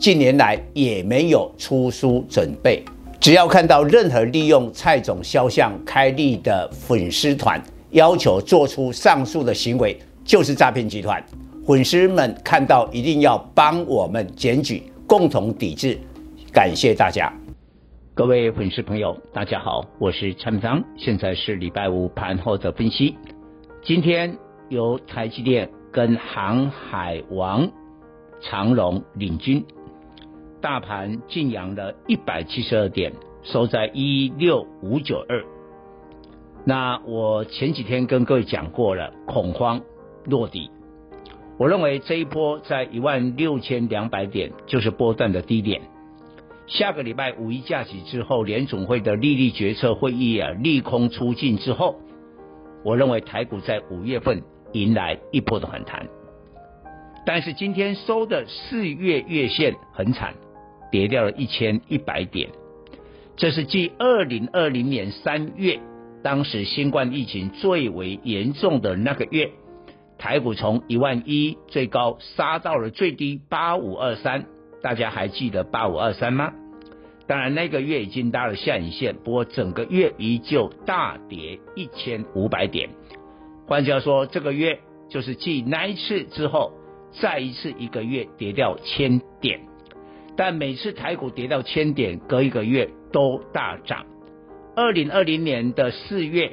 近年来也没有出书准备。只要看到任何利用蔡总肖像开立的粉丝团，要求做出上述的行为，就是诈骗集团。粉丝们看到一定要帮我们检举，共同抵制。感谢大家。各位粉丝朋友，大家好，我是蔡明彰，现在是礼拜五盘后的分析。今天由台积电跟航海王长荣领军，大盘劲扬了一百七十二点，收在一六五九二。那我前几天跟各位讲过了，恐慌落底，我认为这一波在一万六千两百点就是波段的低点。下个礼拜五一假期之后，联总会的利率决策会议啊，利空出尽之后，我认为台股在五月份迎来一波的反弹。但是今天收的四月月线很惨，跌掉了一千一百点，这是继二零二零年三月当时新冠疫情最为严重的那个月，台股从一万一最高杀到了最低八五二三，大家还记得八五二三吗？当然，那个月已经搭了下影线，不过整个月依旧大跌一千五百点。换句话说，这个月就是继那一次之后，再一次一个月跌掉千点。但每次台股跌到千点，隔一个月都大涨。二零二零年的四月，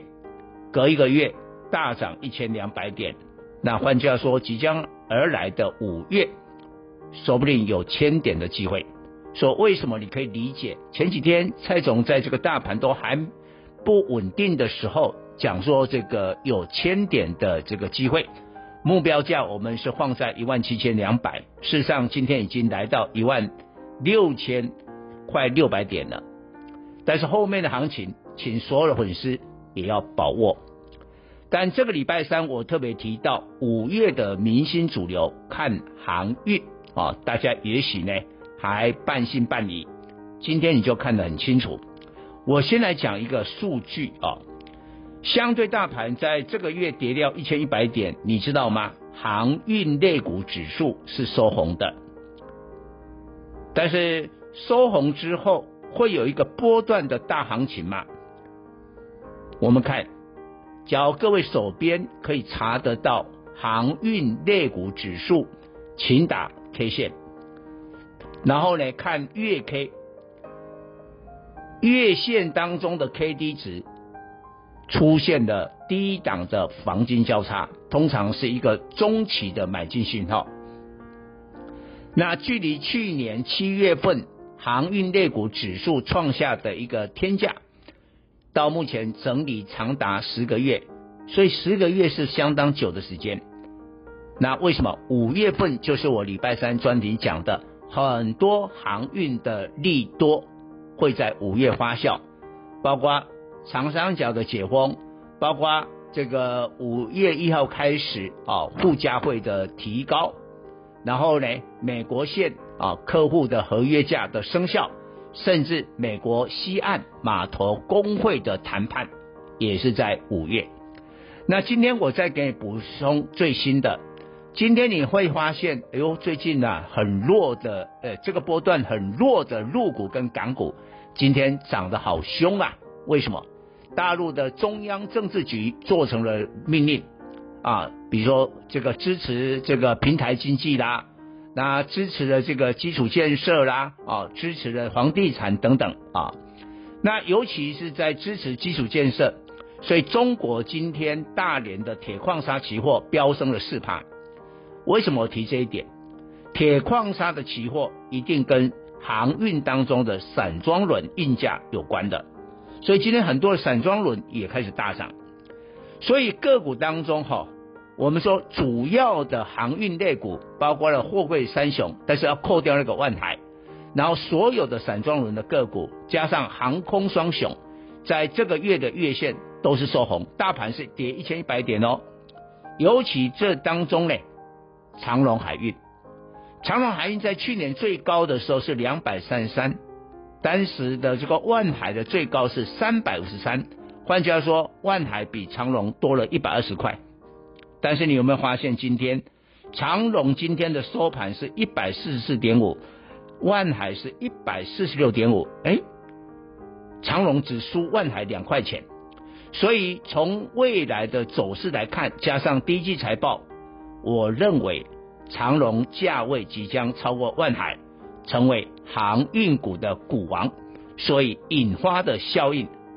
隔一个月大涨一千两百点。那换句话说，即将而来的五月，说不定有千点的机会。说为什么你可以理解？前几天蔡总在这个大盘都还不稳定的时候，讲说这个有千点的这个机会，目标价我们是放在一万七千两百。事实上，今天已经来到一万六千快六百点了。但是后面的行情，请所有的粉丝也要把握。但这个礼拜三，我特别提到五月的明星主流看航运啊，大家也许呢。还半信半疑，今天你就看得很清楚。我先来讲一个数据啊，相对大盘在这个月跌掉一千一百点，你知道吗？航运类股指数是收红的，但是收红之后会有一个波段的大行情吗？我们看，只要各位手边可以查得到航运类股指数，请打 K 线。然后呢，看月 K，月线当中的 KD 值出现了低档的黄金交叉，通常是一个中期的买进信号。那距离去年七月份航运类股指数创下的一个天价，到目前整理长达十个月，所以十个月是相当久的时间。那为什么五月份就是我礼拜三专题讲的？很多航运的利多会在五月发酵，包括长三角的解封，包括这个五月一号开始啊附加会的提高，然后呢美国线啊客户的合约价的生效，甚至美国西岸码头工会的谈判也是在五月。那今天我再给你补充最新的。今天你会发现，哎呦，最近呢、啊、很弱的，呃，这个波段很弱的陆股跟港股，今天涨得好凶啊！为什么？大陆的中央政治局做成了命令啊，比如说这个支持这个平台经济啦，那支持的这个基础建设啦，啊，支持的房地产等等啊，那尤其是在支持基础建设，所以中国今天大连的铁矿砂期货飙升了四趴。为什么我提这一点？铁矿砂的期货一定跟航运当中的散装轮运价有关的，所以今天很多的散装轮也开始大涨。所以个股当中哈，我们说主要的航运类股包括了货柜三雄，但是要扣掉那个万海，然后所有的散装轮的个股加上航空双雄，在这个月的月线都是收红，大盘是跌一千一百点哦。尤其这当中呢，长荣海运，长荣海运在去年最高的时候是两百三十三，当时的这个万海的最高是三百五十三，换句话说，万海比长荣多了一百二十块。但是你有没有发现，今天长荣今天的收盘是一百四十四点五，万海是一百四十六点五，哎，长荣只输万海两块钱。所以从未来的走势来看，加上第一季财报，我认为长荣价位即将超过万海，成为航运股的股王，所以引发的效应